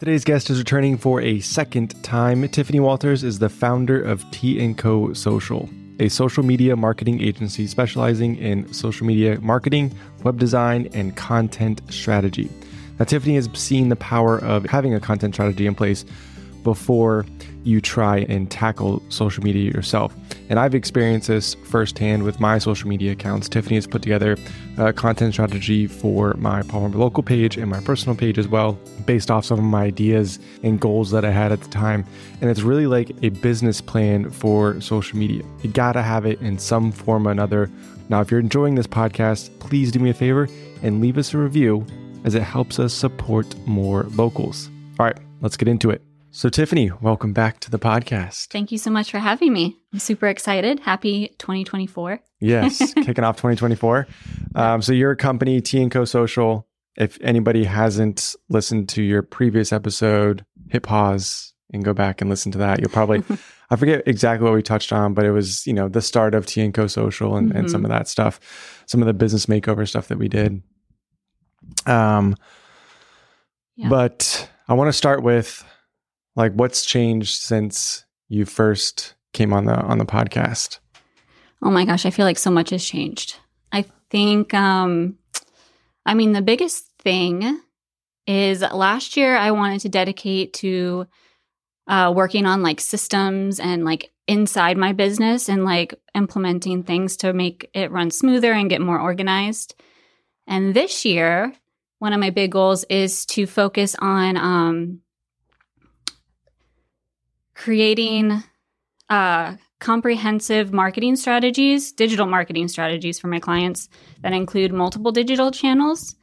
Today's guest is returning for a second time. Tiffany Walters is the founder of T & Co Social, a social media marketing agency specializing in social media marketing, web design, and content strategy. Now, Tiffany has seen the power of having a content strategy in place before you try and tackle social media yourself. And I've experienced this firsthand with my social media accounts. Tiffany has put together a content strategy for my Palm Harbor local page and my personal page as well, based off some of my ideas and goals that I had at the time. And it's really like a business plan for social media. You gotta have it in some form or another. Now, if you're enjoying this podcast, please do me a favor and leave us a review as it helps us support more locals. All right, let's get into it. So, Tiffany, welcome back to the podcast. Thank you so much for having me. I'm super excited. Happy 2024. yes, kicking off 2024. Um, so, your company, T & Co Social, if anybody hasn't listened to your previous episode, hit pause and go back and listen to that. You'll probably, I forget exactly what we touched on, but it was, you know, the start of T & Co Social and, mm-hmm. and some mm-hmm. of that stuff, some of the business makeover stuff that we did. Um, yeah. But I want to start with like what's changed since you first came on the on the podcast? Oh my gosh, I feel like so much has changed. I think um I mean the biggest thing is last year I wanted to dedicate to uh, working on like systems and like inside my business and like implementing things to make it run smoother and get more organized. And this year, one of my big goals is to focus on um, creating uh, comprehensive marketing strategies, digital marketing strategies for my clients that include multiple digital channels.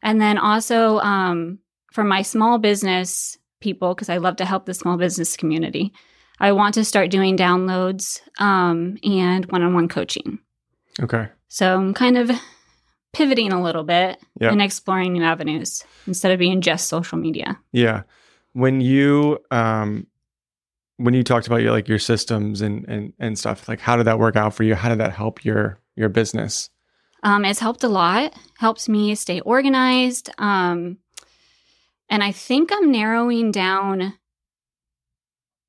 And then also um, for my small business people, because I love to help the small business community, I want to start doing downloads um, and one on one coaching. Okay. So I'm kind of pivoting a little bit yep. and exploring new avenues instead of being just social media. Yeah. When you um, when you talked about your like your systems and and and stuff like how did that work out for you? How did that help your your business? Um it's helped a lot. Helps me stay organized um and i think i'm narrowing down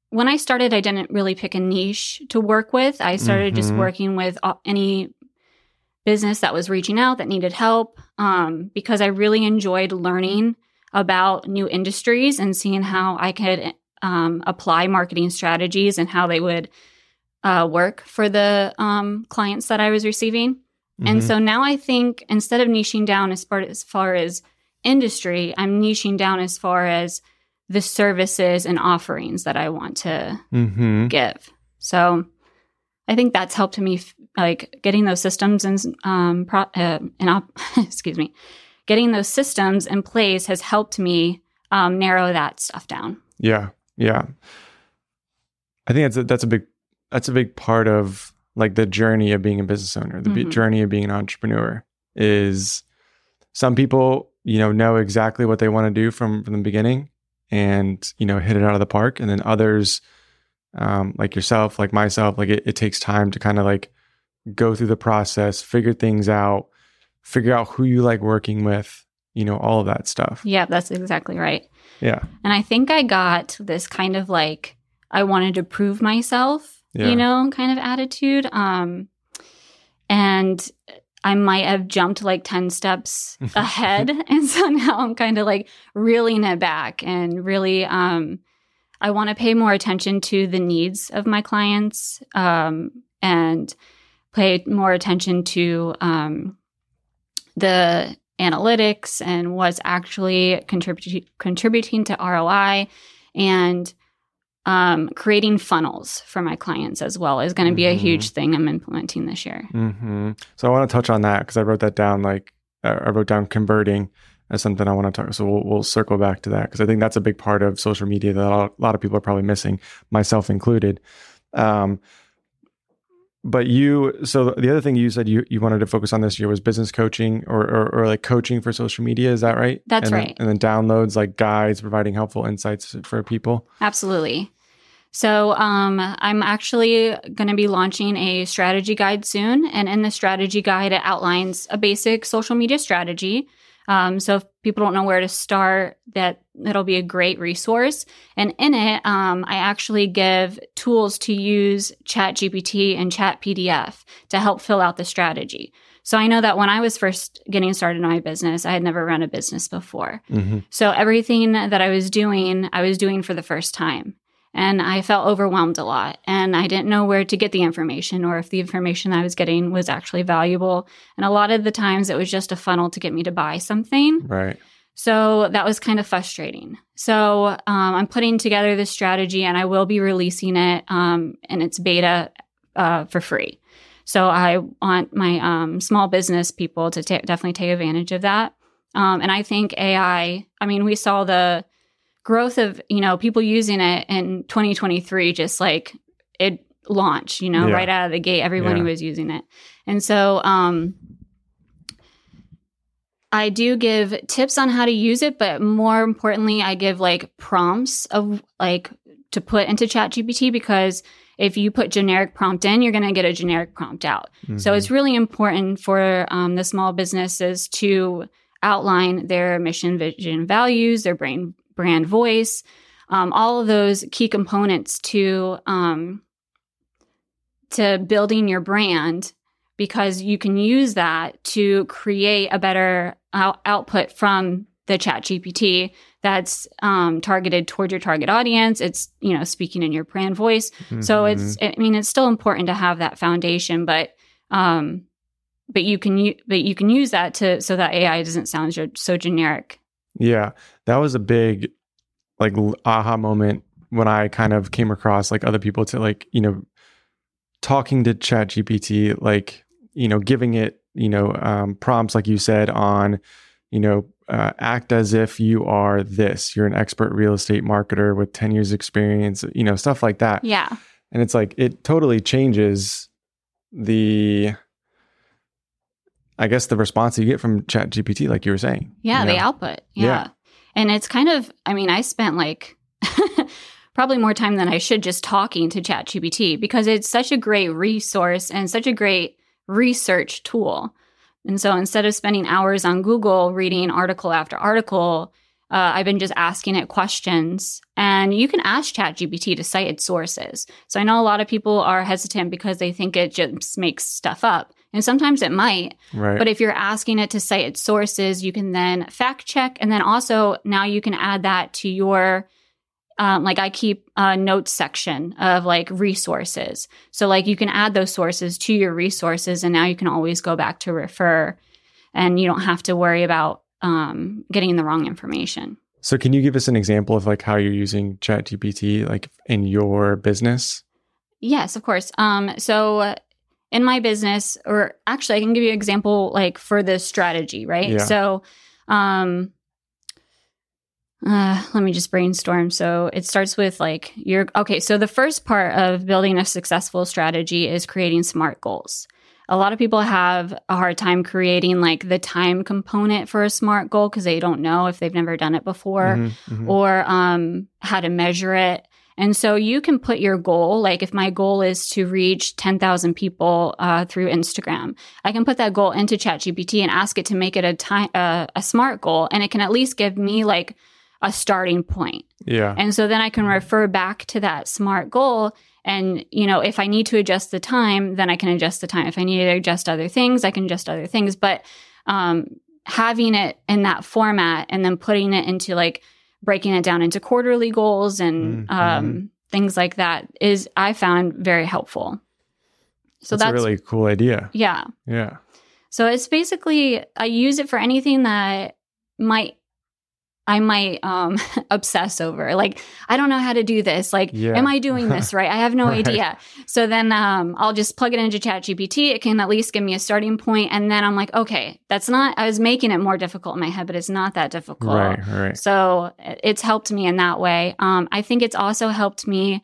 when i started i didn't really pick a niche to work with. I started mm-hmm. just working with any business that was reaching out that needed help um, because i really enjoyed learning about new industries and seeing how i could um, apply marketing strategies and how they would uh, work for the um, clients that I was receiving. Mm-hmm. And so now I think instead of niching down as far, as far as industry, I'm niching down as far as the services and offerings that I want to mm-hmm. give. So I think that's helped me, f- like getting those systems and um, pro- uh, and op- excuse me, getting those systems in place has helped me um, narrow that stuff down. Yeah, yeah. I think that's a, that's a big that's a big part of like the journey of being a business owner, the mm-hmm. journey of being an entrepreneur is some people, you know, know exactly what they want to do from from the beginning and, you know, hit it out of the park and then others um, like yourself, like myself, like it, it takes time to kind of like go through the process, figure things out, figure out who you like working with, you know, all of that stuff. Yeah, that's exactly right. Yeah. And I think I got this kind of like I wanted to prove myself, yeah. you know, kind of attitude. Um and I might have jumped like 10 steps ahead. and so now I'm kind of like reeling it back and really um I want to pay more attention to the needs of my clients um and pay more attention to um the analytics and what's actually contributing contributing to ROI and um, creating funnels for my clients as well is going to be mm-hmm. a huge thing I'm implementing this year. Mm-hmm. So I want to touch on that because I wrote that down. Like uh, I wrote down converting as something I want to talk. So we'll, we'll circle back to that because I think that's a big part of social media that a lot of people are probably missing, myself included. Um, but you so the other thing you said you, you wanted to focus on this year was business coaching or, or, or like coaching for social media is that right? That's and right. then, and then downloads like guides providing helpful insights for people? Absolutely. So um, i'm actually going to be launching a strategy guide soon and in the strategy guide it outlines a basic social media strategy Um, so if people don't know where to start, that it'll be a great resource. And in it, um, I actually give tools to use Chat GPT and Chat PDF to help fill out the strategy. So I know that when I was first getting started in my business, I had never run a business before. Mhm. So everything that I was doing, I was doing for the first time. And I felt overwhelmed a lot. And I didn't know where to get the information or if the information I was getting was actually valuable. And a lot of the times it was just a funnel to get me to buy something. Right. So that was kind of frustrating. So um, I'm putting together this strategy and I will be releasing it um, in its beta uh, for free. So I want my um, small business people to ta- definitely take advantage of that. Um, and I think AI, I mean, we saw the growth of, you know, people using it in 2023, just like it launched, you know, Yeah. right out of the gate, everybody Yeah. was using it. And so, um, I do give tips on how to use it, but more importantly, I give like prompts of like to put into ChatGPT because if you put generic prompt in, you're going to get a generic prompt out. So Mhm. it's really important for um, the small businesses to outline their mission, vision, values, their brain brand voice, um, all of those key components to um, to building your brand because you can use that to create a better out- output from the chat gpt that's um, targeted toward your target audience. It's you know speaking in your brand voice. So Mhm. it's i mean it's still important to have that foundation but um but you can u- but you can use that to so that ai doesn't sound so, so generic Yeah, that was a big like aha moment when I kind of came across like other people to like, you know, talking to Chat GPT, like, you know, giving it, you know, um, prompts like you said on, you know, uh, act as if you are this. You're an expert real estate marketer with 10 years experience, you know, stuff like that. yeah And it's like it totally changes the I guess the response you get from Chat GPT, like you were saying. Yeah, you the know? output. Yeah. Yeah. And it's kind of, I mean, I spent like probably more time than I should just talking to ChatGPT because it's such a great resource and such a great research tool. And so instead of spending hours on Google reading article after article, uh, I've been just asking it questions. And you can ask ChatGPT to cite its sources. So I know a lot of people are hesitant because they think it just makes stuff up. And sometimes it might. Right. But if you're asking it to cite its sources, you can then fact check. And then also now you can add that to your, um, like I keep a notes section of like resources. So like you can add those sources to your resources and now you can always go back to refer and you don't have to worry about um, getting the wrong information. So can you give us an example of like how you're using ChatGPT like in your business? Yes, of course. Um, so in my business, or actually, I can give you an example like for the strategy, right? Yeah. So, um, uh, let me just brainstorm. So it starts with like your okay. So the first part of building a successful strategy is creating smart goals. A lot of people have a hard time creating like the time component for a smart goal because they don't know if they've never done it before Mhm, mhm. or um, how to measure it. And so you can put your goal, like if my goal is to reach 10,000 people uh, through Instagram, I can put that goal into ChatGPT and ask it to make it a time, uh, a smart goal. And it can at least give me like a starting point. yeah. And so then I can refer back to that smart goal. And, you know, if I need to adjust the time, then I can adjust the time. If I need to adjust other things, I can adjust other things. But um, having it in that format and then putting it into like breaking it down into quarterly goals and Mhm. um, things like that is, I found very helpful. So that's, that's, a really cool idea. yeah. Yeah. So it's basically I use it for anything that might I might um obsess over. Like I don't know how to do this. Like Yeah. am I doing this right? I have no Right. idea. So then um I'll just plug it into ChatGPT. It can at least give me a starting point and then I'm like, okay, that's not I was making it more difficult in my head, but it's not that difficult. Right. Right. So it's helped me in that way. Um, I think it's also helped me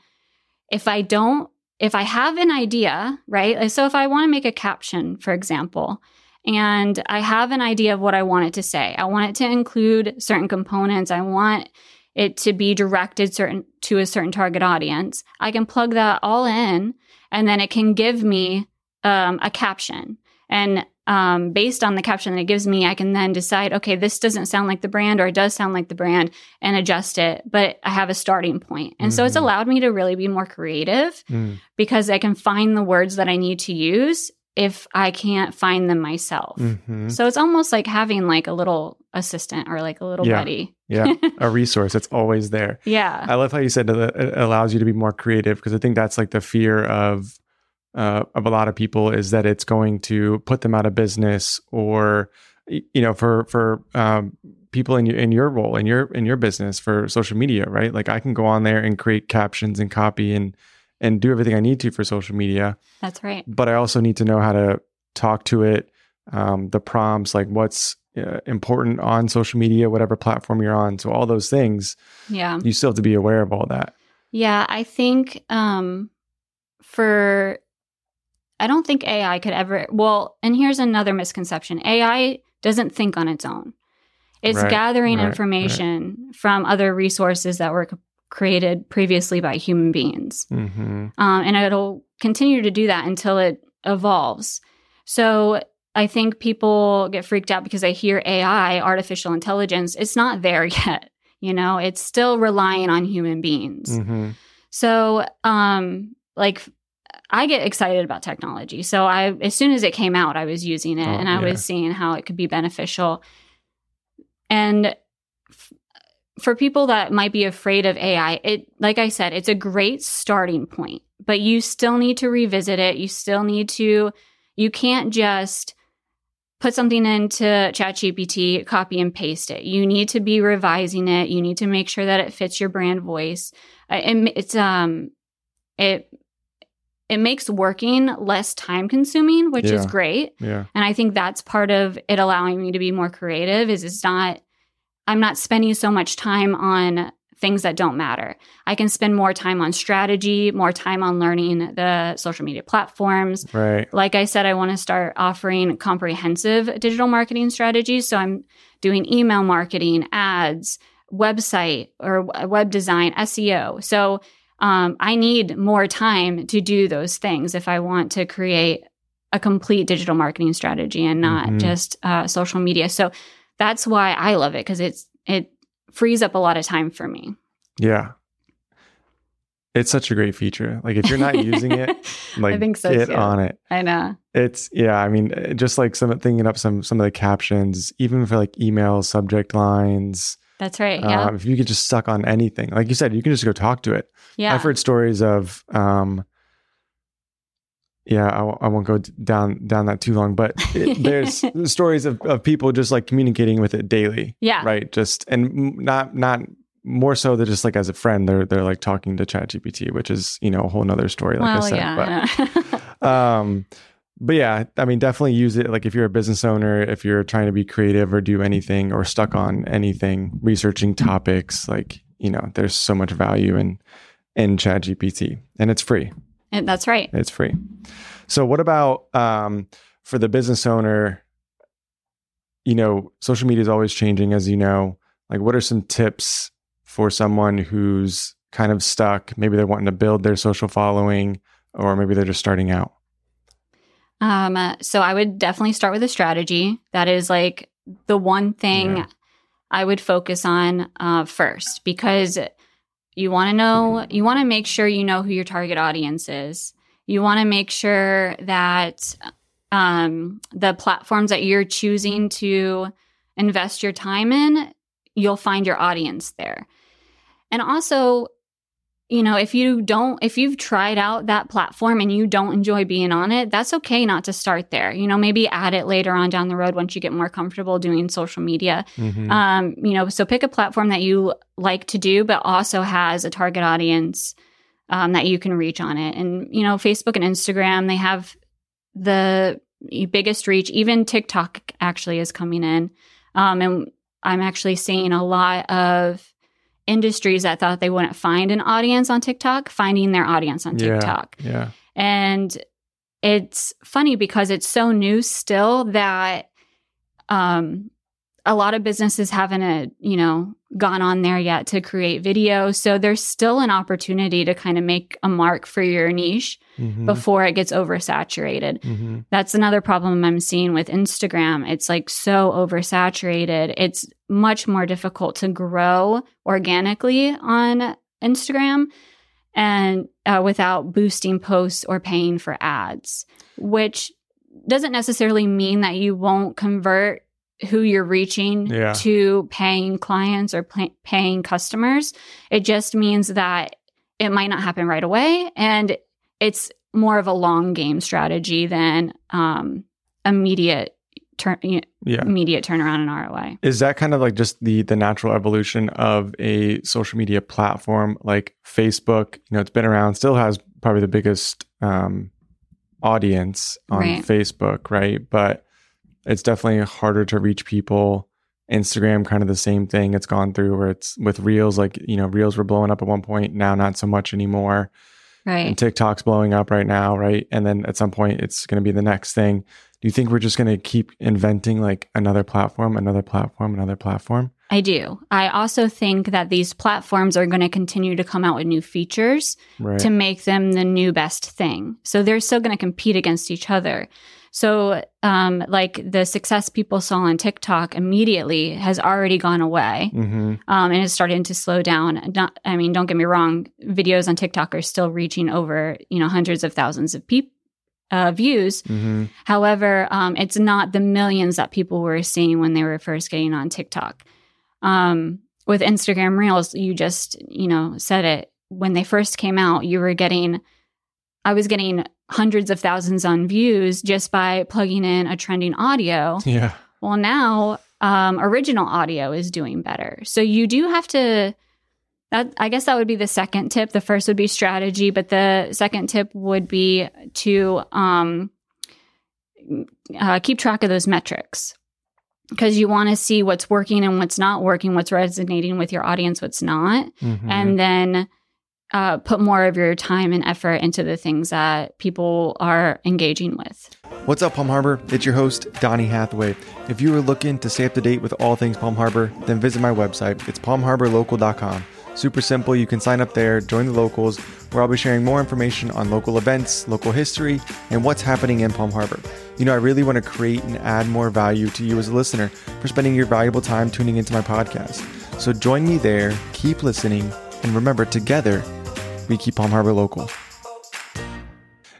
if I don't, if I have an idea, right? So if I want to make a caption, for example, and I have an idea of what I want it to say, I want it to include certain components, I want it to be directed certain to a certain target audience. I can plug that all in, and then it can give me um, a caption. And um, based on the caption that it gives me, I can then decide, okay, this doesn't sound like the brand or it does sound like the brand and adjust it. But I have a starting point. And so it's Mhm. allowed me to really be more creative Mm. because I can find the words that I need to use if I can't find them myself. Mhm. So it's almost like having like a little assistant or like a little Yeah. buddy. Yeah, a resource. It's always there. Yeah. I love how you said that it allows you to be more creative because I think that's like the fear of uh, of a lot of people is that it's going to put them out of business or you know for for um, people in your in your role in your in your business for social media right like I can go on there and create captions and copy and and do everything I need to for social media That's right. but I also need to know how to talk to it um, the prompts like what's uh, important on social media whatever platform you're on so all those things Yeah. you still have to be aware of all that Yeah, I think um for I don't think AI could ever well, and here's another misconception. AI doesn't think on its own. It's Right, gathering right, information from other resources that were created previously by human beings. hmm Um, and it'll continue to do that until it evolves. So I think people get freaked out because they hear AI, artificial intelligence. It's not there yet. You know, it's still relying on human beings. hmm So, um, like, I get excited about technology. So, I as soon as it came out, I was using it Oh, and I yeah. was seeing how it could be beneficial. And for people that might be afraid of AI, it, like I said, it's a great starting point, but you still need to revisit it. You still need to, you can't just put something into ChatGPT, copy and paste it. You need to be revising it. You need to make sure that it fits your brand voice. Uh, and it's um, it it makes working less time consuming, which is great. yeah And I think that's part of it allowing me to be more creative. Is it's not I'm not spending so much time on things that don't matter. I can spend more time on strategy, more time on learning the social media platforms, right like I said, I want to start offering comprehensive digital marketing strategies. So I'm doing email marketing, ads, website or web design, SEO. So um, I need more time to do those things if I want to create a complete digital marketing strategy and not Mhm. just uh, social media. So that's why I love it because it's it frees up a lot of time for me. yeah it's such a great feature like if you're not using it like I think so get too. on it I know. it's yeah i mean uh, just like some thinking up some some of the captions even for like email subject lines That's right. Yeah. um, if you could just suck on anything like you said you can just go talk to it yeah. i've heard stories of um yeah I, w- I won't go down down that too long but it, there's stories of, of people just like communicating with it daily yeah. right just and not not more so than just like as a friend they're they're like talking to chat gpt which is you know a whole nother story like well, i said yeah. but um but yeah i mean definitely use it like if you're a business owner if you're trying to be creative or do anything or stuck on anything researching topics like you know there's so much value in in chat gpt and it's free And that's right. it's free so what about um for the business owner you know social media is always changing as you know like what are some tips for someone who's kind of stuck maybe they're wanting to build their social following or maybe they're just starting out Um, uh, so I would definitely start with a strategy. That is like the one thing Yeah. I would focus on uh, first because you want to know, you want to make sure you know who your target audience is. You want to make sure that um, the platforms that you're choosing to invest your time in, you'll find your audience there. And also, you know, if you don't, if you've tried out that platform and you don't enjoy being on it, that's okay not to start there. You know, maybe add it later on down the road once you get more comfortable doing social media. Mhm. Um, you know, so pick a platform that you like to do, but also has a target audience um, that you can reach on it. And, you know, Facebook and Instagram, they have the biggest reach. Even TikTok actually is coming in. Um, and I'm actually seeing a lot of industries that thought they wouldn't find an audience on TikTok, finding their audience on Yeah. TikTok. yeah And it's funny because it's so new still that um a lot of businesses haven't, uh, you know, gone on there yet to create video. So there's still an opportunity to kind of make a mark for your niche Mhm. before it gets oversaturated. Mhm. That's another problem I'm seeing with Instagram. It's like so oversaturated. It's much more difficult to grow organically on Instagram and uh, without boosting posts or paying for ads, which doesn't necessarily mean that you won't convert who you're reaching Yeah. to paying clients or pay- paying customers. It just means that it might not happen right away and it's more of a long game strategy than um, immediate turn Yeah. immediate turnaround in ROI. Is that kind of like just the the natural evolution of a social media platform like Facebook? You know, it's been around, still has probably the biggest um, audience on Right. Facebook, right? But it's definitely harder to reach people. Instagram, kind of the same thing. It's gone through where it's with Reels, like you know, Reels were blowing up at one point. Now, not so much anymore. And Right. TikTok's blowing up right now, right? And then at some point, it's going to be the next thing. Do you think we're just going to keep inventing like another platform, another platform, another platform? I do. I also think that these platforms are going to continue to come out with new features Right. to make them the new best thing. So they're still going to compete against each other. So, um, like the success people saw on TikTok immediately has already gone away. hmm um, and it's starting to slow down. Not, I mean, don't get me wrong; videos on TikTok are still reaching over you know hundreds of thousands of peop- uh, views. hmm However, um, it's not the millions that people were seeing when they were first getting on TikTok. Um, with Instagram Reels, you just you know said it when they first came out. You were getting, I was getting hundreds of thousands on views just by plugging in a trending audio. Yeah. Well, now um, original audio is doing better. So you do have to. That I guess that would be the second tip. The first would be strategy, but the second tip would be to um, uh, keep track of those metrics because you want to see what's working and what's not working, what's resonating with your audience, what's not, Mhm. and then uh, put more of your time and effort into the things that people are engaging with. What's up, Palm Harbor? It's your host, Donnie Hathaway. If you are looking to stay up to date with all things Palm Harbor, then visit my website. It's palmharborlocal.com. Super simple. You can sign up there, join the locals, where I'll be sharing more information on local events, local history, and what's happening in Palm Harbor. You know, I really want to create and add more value to you as a listener for spending your valuable time tuning into my podcast. So join me there, keep listening, and remember, together, we keep Palm Harbor local.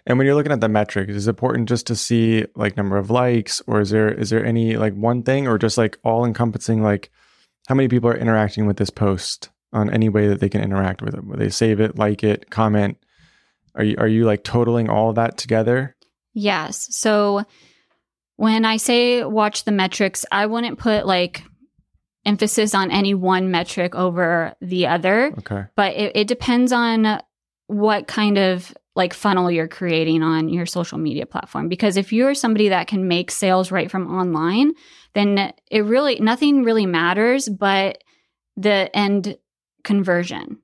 And when you're looking at the metrics, is it important just to see like number of likes, or is there is there any like one thing, or just like all encompassing like how many people are interacting with this post on any way that they can interact with it? Where they save it, like it, comment. Are you are you like totaling all that together? Yes. So when I say watch the metrics, I wouldn't put like emphasis on any one metric over the other, Okay. but it, it depends on what kind of like funnel you're creating on your social media platform. Because if you're somebody that can make sales right from online, then it really, nothing really matters but the end conversion.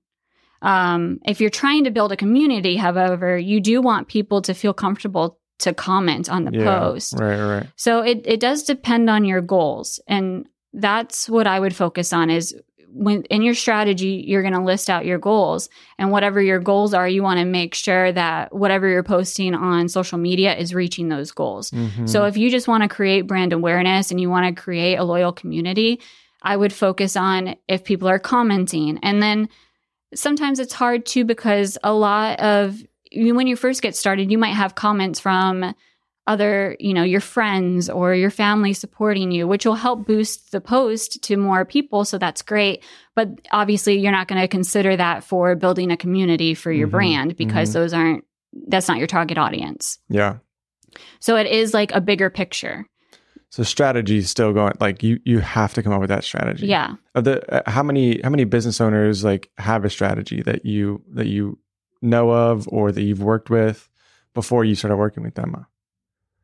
Um, if you're trying to build a community, however, you do want people to feel comfortable to comment on the Yeah. post. Right. Right. So it, it does depend on your goals. And that's what I would focus on is when in your strategy, you're going to list out your goals and whatever your goals are, you want to make sure that whatever you're posting on social media is reaching those goals. Mhm. So if you just want to create brand awareness and you want to create a loyal community, I would focus on if people are commenting. And then sometimes it's hard too because a lot of when you first get started, you might have comments from other, you know, your friends or your family supporting you, which will help boost the post to more people. So that's great. But obviously, you're not going to consider that for building a community for your Mhm, brand because mhm. those aren't, that's not your target audience. yeah. So it is like a bigger picture. So strategy is still going. Like you, you have to come up with that strategy. Yeah. Of the uh, how many how many business owners like have a strategy that you that you know of or that you've worked with before you started working with them?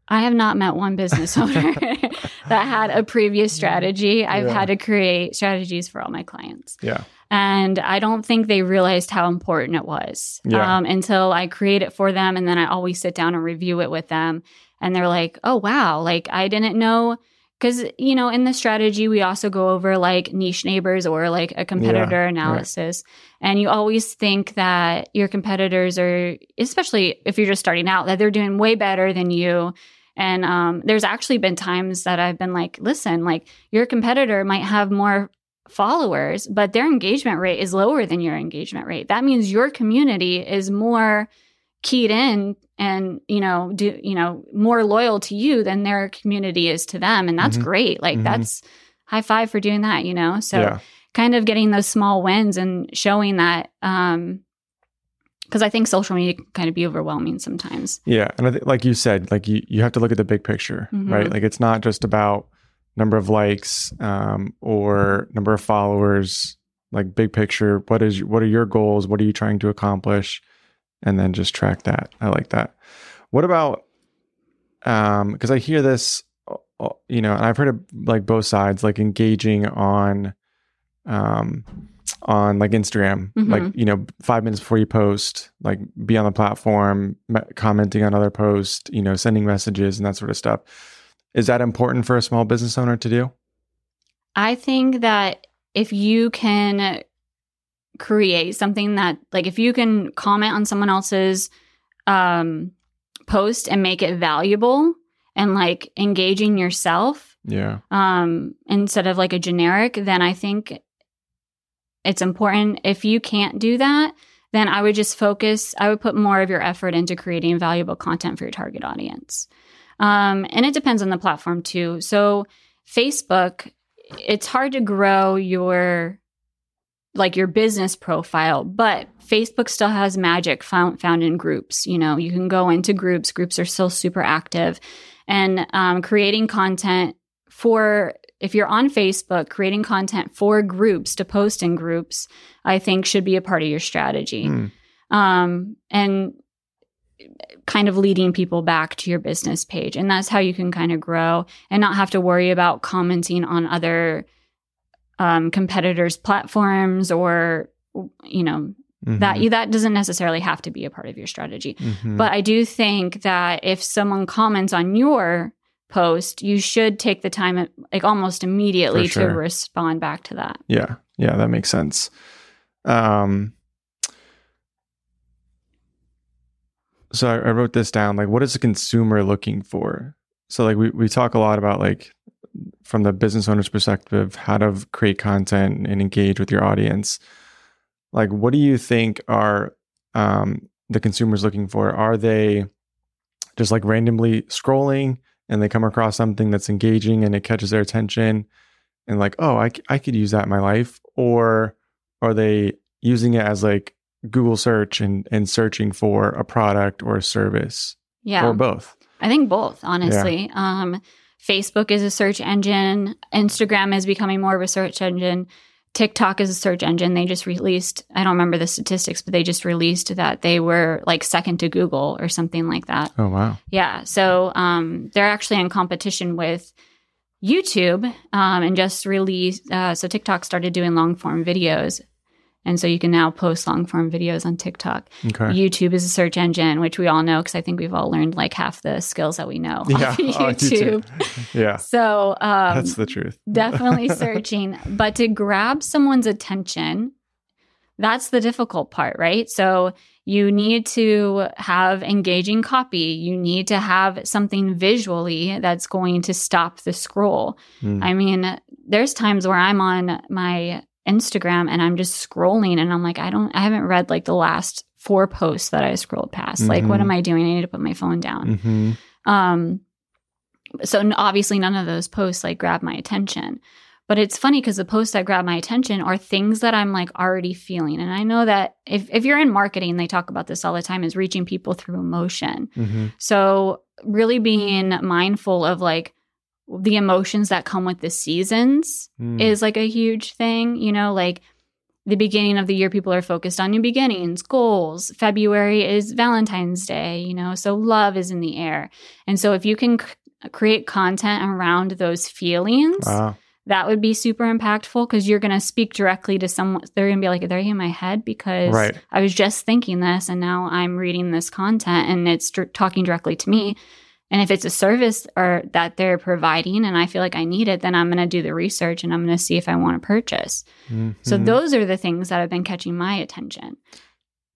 I have not met one business owner that had a previous strategy. I've Yeah. had to create strategies for all my clients. Yeah. And I don't think they realized how important it was Yeah. um, until I create it for them. And then I always sit down and review it with them. And they're like, oh, wow, like I didn't know because you know in the strategy we also go over like niche neighbors or like a competitor right. analysis. And you always think that your competitors are especially if you're just starting out that they're doing way better than you. And um, there's actually been times that i've been like listen like your competitor might have more followers but their engagement rate is lower than your engagement rate. That means your community is more keyed in and you know do you know more loyal to you than their community is to them and that's Mhm. great like Mhm. that's high five for doing that you know so yeah. kind of getting those small wins and showing that um because i think social media can kind of be overwhelming sometimes Yeah, and I think, like you said, like you, you have to look at the big picture, Mhm. right? Like it's not just about number of likes um, or number of followers. Like big picture, what is what are your goals? What are you trying to accomplish? And then just track that. I like that. What about? Um, because I hear this, uh, you know, and I've heard of like both sides, like engaging on, um, on like Instagram, Mhm. like you know, five minutes before you post, like be on the platform, me- commenting on other posts, you know, sending messages and that sort of stuff. Is that important for a small business owner to do? i think that if you can create something that like if you can comment on someone else's um post and make it valuable and like engaging yourself Yeah. um, instead of like a generic, then I think it's important. If you can't do that, then I would just focus, I would put more of your effort into creating valuable content for your target audience. Um, and it depends on the platform too. So, Facebook, it's hard to grow your like your business profile, but Facebook still has magic found found in groups. You know, you can go into groups. Groups are still super active, and um, creating content for if you're on Facebook, creating content for groups to post in groups, I think should be a part of your strategy. Hmm. Um, and kind of leading people back to your business page. And that's how you can kind of grow and not have to worry about commenting on other um, competitors' platforms or, you know, that Mhm. that doesn't necessarily have to be a part of your strategy. Mhm. But I do think that if someone comments on your post, you should take the time, like almost immediately, sure. to respond back to that. Yeah, yeah, that makes sense. Um, so I, I wrote this down. Like, what is the consumer looking for? So, like, we we talk a lot about like from the business owner's perspective, how to create content and engage with your audience. Like, what do you think are um, the consumers looking for? Are they just like randomly scrolling and they come across something that's engaging and it catches their attention? and like, oh, I, I could use that in my life? Or are they using it as like Google search and, and searching for a product or a service Yeah. or both? I think both, honestly. Um, Facebook is a search engine. Instagram is becoming more of a search engine. TikTok is a search engine. They just released, I don't remember the statistics, but they just released that they were like second to Google or something like that. Oh, wow. Yeah. So um, they're actually in competition with YouTube um, and just released. Uh, so TikTok started doing long form videos. And so you can now post long form videos on TikTok. Okay. YouTube is a search engine, which we all know because I think we've all learned like half the skills that we know Yeah. off Oh, too. YouTube. yeah. so um, That's the truth. definitely searching. But to grab someone's attention, that's the difficult part, right? So you need to have engaging copy. You need to have something visually that's going to stop the scroll. Mm. I mean, there's times where I'm on my Instagram and I'm just scrolling and I'm like, I don't, I haven't read like the last four posts that I scrolled past. Like, what am I doing? I need to put my phone down. hmm Um, so obviously none of those posts like grab my attention. But it's funny because the posts that grab my attention are things that I'm like already feeling. And I know that if, if you're in marketing, they talk about this all the time is reaching people through emotion. hmm So really being mindful of like the emotions that come with the seasons Mm. is like a huge thing. You know, like the beginning of the year, people are focused on new beginnings, goals. February is Valentine's Day, you know, so love is in the air. And so if you can c- create content around those feelings, Wow. that would be super impactful because you're going to speak directly to someone. They're going to be like, they're in my head because Right. I was just thinking this and now I'm reading this content and it's dr- talking directly to me. And if it's a service or that they're providing and I feel like I need it, then I'm going to do the research and I'm going to see if I want to purchase. So Mhm. those are the things that have been catching my attention.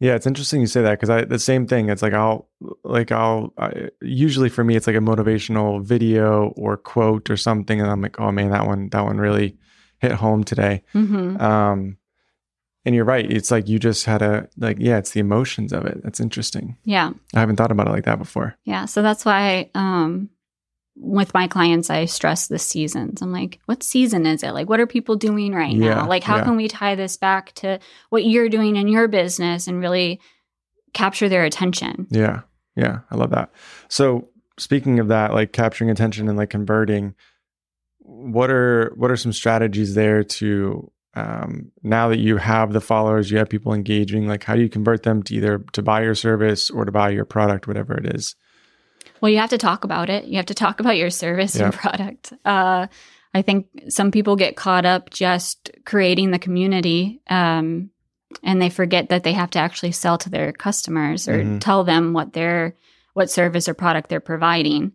Yeah, it's interesting you say that because I the same thing. It's like I'll like I'll I, usually for me it's like a motivational video or quote or something, and I'm like, oh man, that one that one really hit home today. hmm Um, and you're right. It's like you just had a like yeah, it's the emotions of it. That's interesting. Yeah. I haven't thought about it like that before. Yeah. So that's why um, with my clients, I stress the seasons. I'm like, what season is it? Like, what are people doing right Yeah, now? Like, how yeah. can we tie this back to what you're doing in your business and really capture their attention? Yeah, yeah, I love that. So speaking of that, like capturing attention and like converting, what are what are some strategies there to um, now that you have the followers, you have people engaging, like how do you convert them to either to buy your service or to buy your product, whatever it is? Well, you have to talk about it. You have to talk about your service and product. Uh, I think some people get caught up just creating the community, um, and they forget that they have to actually sell to their customers or Mhm. tell them what their what service or product they're providing.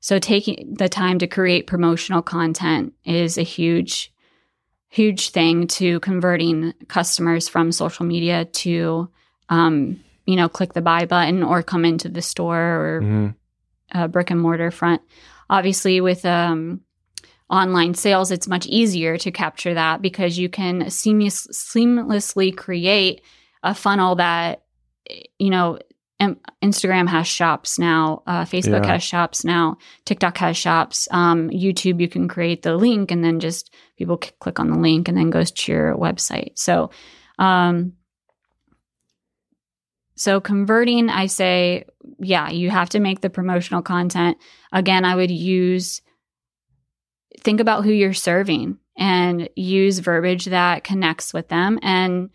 So taking the time to create promotional content is a huge, huge thing to converting customers from social media to, um, you know, click the buy button or come into the store or Mhm. uh, brick and mortar front. Obviously, with um, online sales, it's much easier to capture that because you can seamless, seamlessly create a funnel that, you know, Instagram has shops now, uh, Facebook Yeah. has shops now, TikTok has shops, um, YouTube, you can create the link and then just people c- click on the link and then goes to your website. So, um, so converting, I say, yeah, you have to make the promotional content. Again, I would use think about who you're serving and use verbiage that connects with them and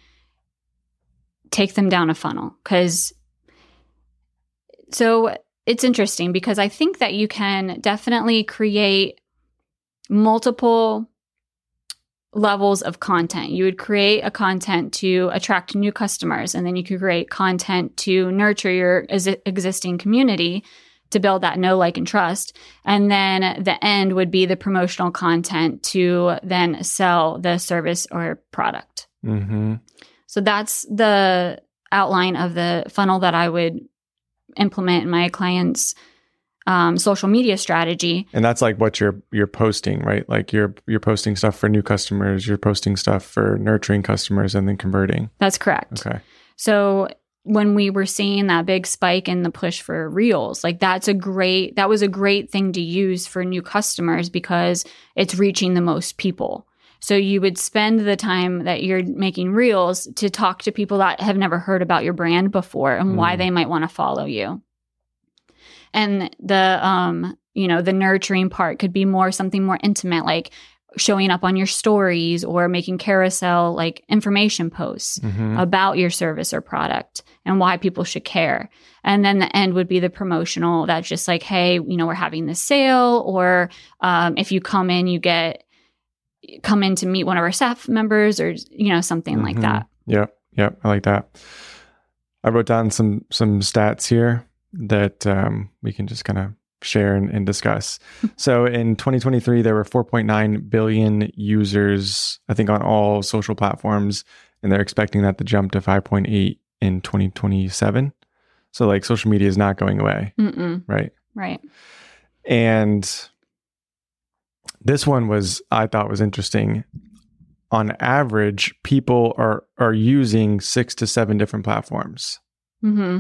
take them down a funnel cuz so it's interesting because I think that you can definitely create multiple levels of content. You would create a content to attract new customers, and then you could create content to nurture your ex- existing community to build that know, like, and trust. And then the end would be the promotional content to then sell the service or product. Mhm. So that's the outline of the funnel that I would implement in my clients' um, social media strategy. And that's like what you're you're posting, right? Like you're you're posting stuff for new customers, you're posting stuff for nurturing customers and then converting. That's correct. Okay. So when we were seeing that big spike in the push for reels, like that's a great that was a great thing to use for new customers because it's reaching the most people. So you would spend the time that you're making reels to talk to people that have never heard about your brand before and why Mm. they might want to follow you. And the um, you know, the nurturing part could be more something more intimate like showing up on your stories or making carousel like information posts Mhm. about your service or product and why people should care. And then the end would be the promotional that's just like, hey, you know, we're having this sale, or um, if you come in, you get come in to meet one of our staff members, or you know, something like Mhm. that. Yep, yep, I like that. I wrote down some some stats here that um, we can just kind of share and, and discuss. so in 2023, there were 4.9 billion users, I think, on all social platforms, and they're expecting that to jump to 5.8 in 2027. So like social media is not going away, Mm-mm, right? right. And this one was I thought was interesting. On average, people are are using six to seven different platforms. hmm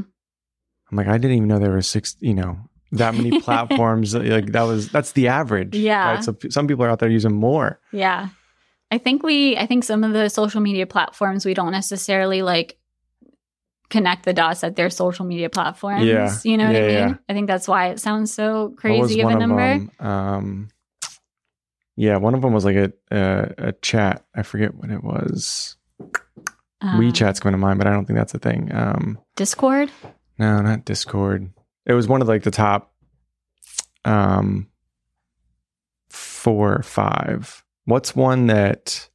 I'm like, I didn't even know there were six, you know, that many platforms. like that was that's the average. Yeah. Right? So some people are out there using more. Yeah. I think we, I think some of the social media platforms, we don't necessarily like connect the dots that they're social media platforms. Yeah. You know what I mean? yeah. I think that's why it sounds so crazy of a number. Of them? Um, yeah, one of them was like a, a a chat. I forget what it was. Uh, WeChat's coming to mind, but I don't think that's a thing. Um, Discord? No, not Discord. It was one of like the top um four or five. What's one that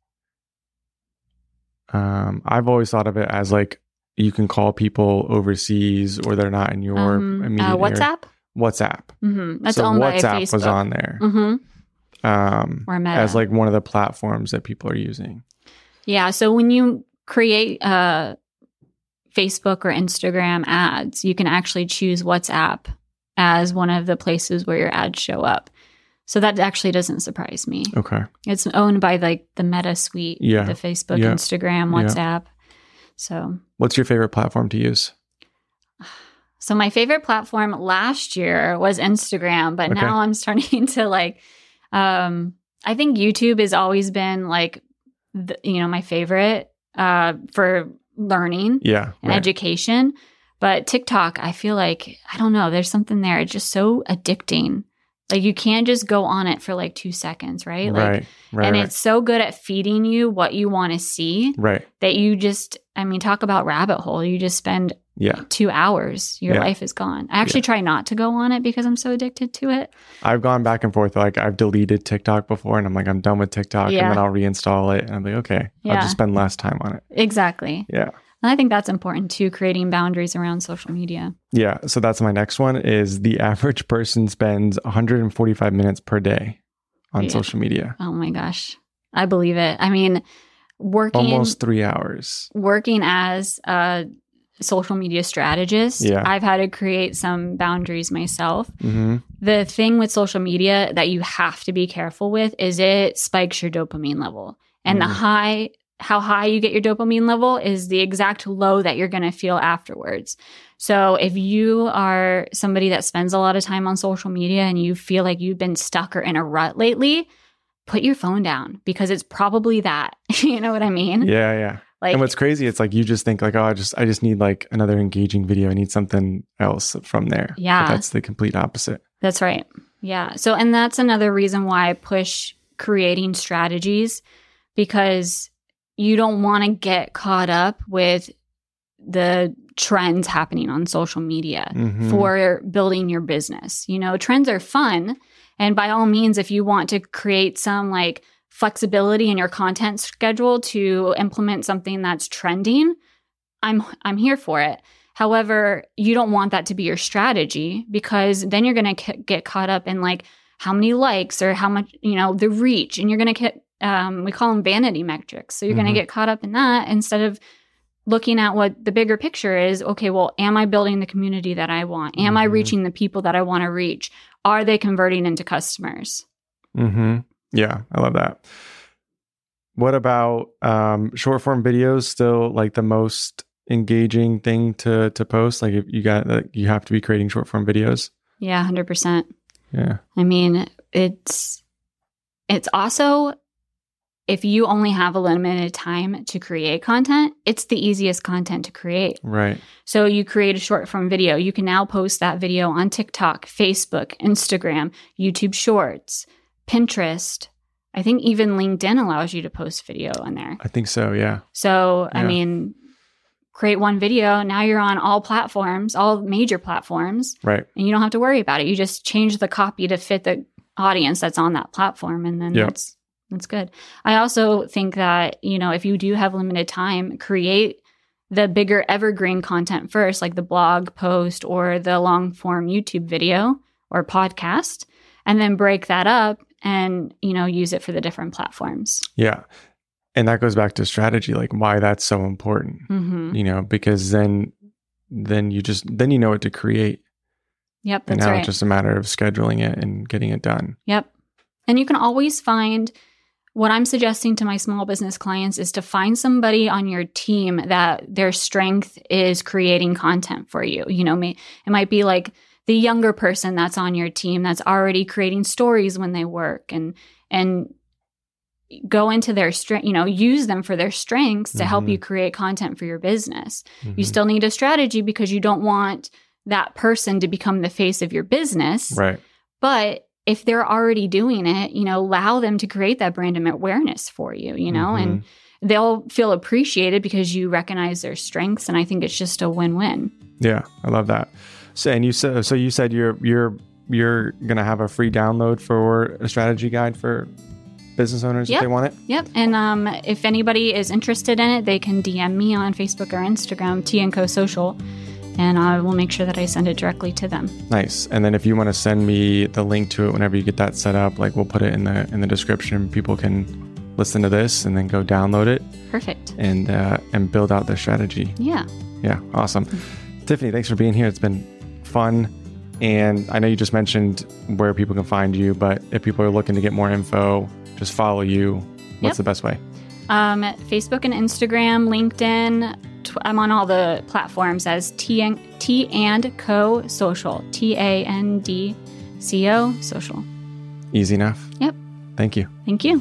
um I've always thought of it as like you can call people overseas or they're not in your Um, immediate uh, area. WhatsApp? WhatsApp. hmm That's so owned WhatsApp by Facebook. was on there hmm um, Or Meta. as like one of the platforms that people are using. Yeah. So when you create uh, Facebook or Instagram ads, you can actually choose WhatsApp as one of the places where your ads show up. So that actually doesn't surprise me. Okay. It's owned by like the Meta suite, Yeah. the Facebook, Yeah. Instagram, Yeah. WhatsApp. So, What's your favorite platform to use? so my favorite platform last year was Instagram, but Okay. now I'm starting to like. Um, I think YouTube has always been like, the, you know, my favorite uh, for learning. Yeah. and right. education. But TikTok, I feel like, I don't know, there's something there. It's just so addicting. Like you can't just go on it for like two seconds, right? Like, right. Right. and right. it's so good at feeding you what you want to see right. that you just, I mean, talk about rabbit hole. You just spend Yeah. two hours, your Yeah. life is gone. I actually try not to go on it because I'm so addicted to it. I've gone back and forth. Like I've deleted TikTok before and I'm like, I'm done with TikTok. Yeah. And then I'll reinstall it. And I'm like, okay, I'll just spend less time on it. Exactly. Yeah. And I think that's important too, creating boundaries around social media. Yeah. So that's my next one is the average person spends 145 minutes per day on Yeah. social media. Oh my gosh. I believe it. I mean, working Almost three hours. working as a social media strategist, Yeah. I've had to create some boundaries myself. hmm The thing with social media that you have to be careful with is it spikes your dopamine level. And Mhm. the high how high you get your dopamine level is the exact low that you're going to feel afterwards. So if you are somebody that spends a lot of time on social media and you feel like you've been stuck or in a rut lately, put your phone down because it's probably that. you know what I mean? Yeah. Yeah. Like and what's crazy, it's like you just think like, oh, I just I just need like another engaging video. I need something else from there. But Yeah. that's the complete opposite. That's right. Yeah. So, and that's another reason why I push creating strategies because you don't want to get caught up with the trends happening on social media Mhm. for building your business. You know, trends are fun. And by all means, if you want to create some like flexibility in your content schedule to implement something that's trending, I'm I'm here for it. However, you don't want that to be your strategy because then you're going to get caught up in like how many likes or how much, you know, the reach and you're going to get um, we call them vanity metrics. So you're going Mhm. to get caught up in that instead of looking at what the bigger picture is. Okay, well, am I building the community that I want? Am I Mhm. reaching the people that I want to reach? Are they converting into customers? Mm-hmm. Yeah, I love that. What about um, short form videos? Still like the most engaging thing to to post. Like if you got like, you have to be creating short form videos. Yeah, 100%. Yeah. I mean, it's it's also if you only have a limited time to create content, it's the easiest content to create. Right. So you create a short form video. You can now post that video on TikTok, Facebook, Instagram, YouTube Shorts, Pinterest. I think even LinkedIn allows you to post video on there. I think so. Yeah. So, I mean, create one video, now you're on all platforms, all major platforms, Right. and you don't have to worry about it. You just change the copy to fit the audience that's on that platform and then Yep. that's that's good. I also think that, you know, if you do have limited time, create the bigger evergreen content first, like the blog post or the long form YouTube video or podcast, and then break that up and, you know, use it for the different platforms. Yeah. And that goes back to strategy, like why that's so important. hmm You know, because then then you just then you know what to create. Yep, and now right. it's just a matter of scheduling it and getting it done. Yep. And you can always find what I'm suggesting to my small business clients is to find somebody on your team that their strength is creating content for you. You know, may, it might be like the younger person that's on your team that's already creating stories when they work and and go into their strength, you know, use them for their strengths to help Mhm. you create content for your business. You Mhm. still need a strategy because you don't want that person to become the face of your business. right. But if they're already doing it, you know, allow them to create that brand awareness for you, you know, Mhm. and they'll feel appreciated because you recognize their strengths. And I think it's just a win win. Yeah, I love that. So and you said so you said you're you're you're gonna have a free download for a strategy guide for business owners Yep. if they want it. Yep. And um, if anybody is interested in it, they can DM me on Facebook or Instagram, T and Co Social, and I will make sure that I send it directly to them. Nice. And then if you want to send me the link to it whenever you get that set up, like we'll put it in the in the description. People can listen to this and then go download it Perfect. and uh, and build out their strategy. Yeah. Yeah, awesome. Tiffany, thanks for being here. It's been fun. And I know you just mentioned where people can find you, but if people are looking to get more info, just follow you. What's Yep. the best way? Um, Facebook and Instagram, LinkedIn. Tw- I'm on all the platforms as T and, T and Co Social. T A N D C O Social. Easy enough. Yep. Thank you. Thank you.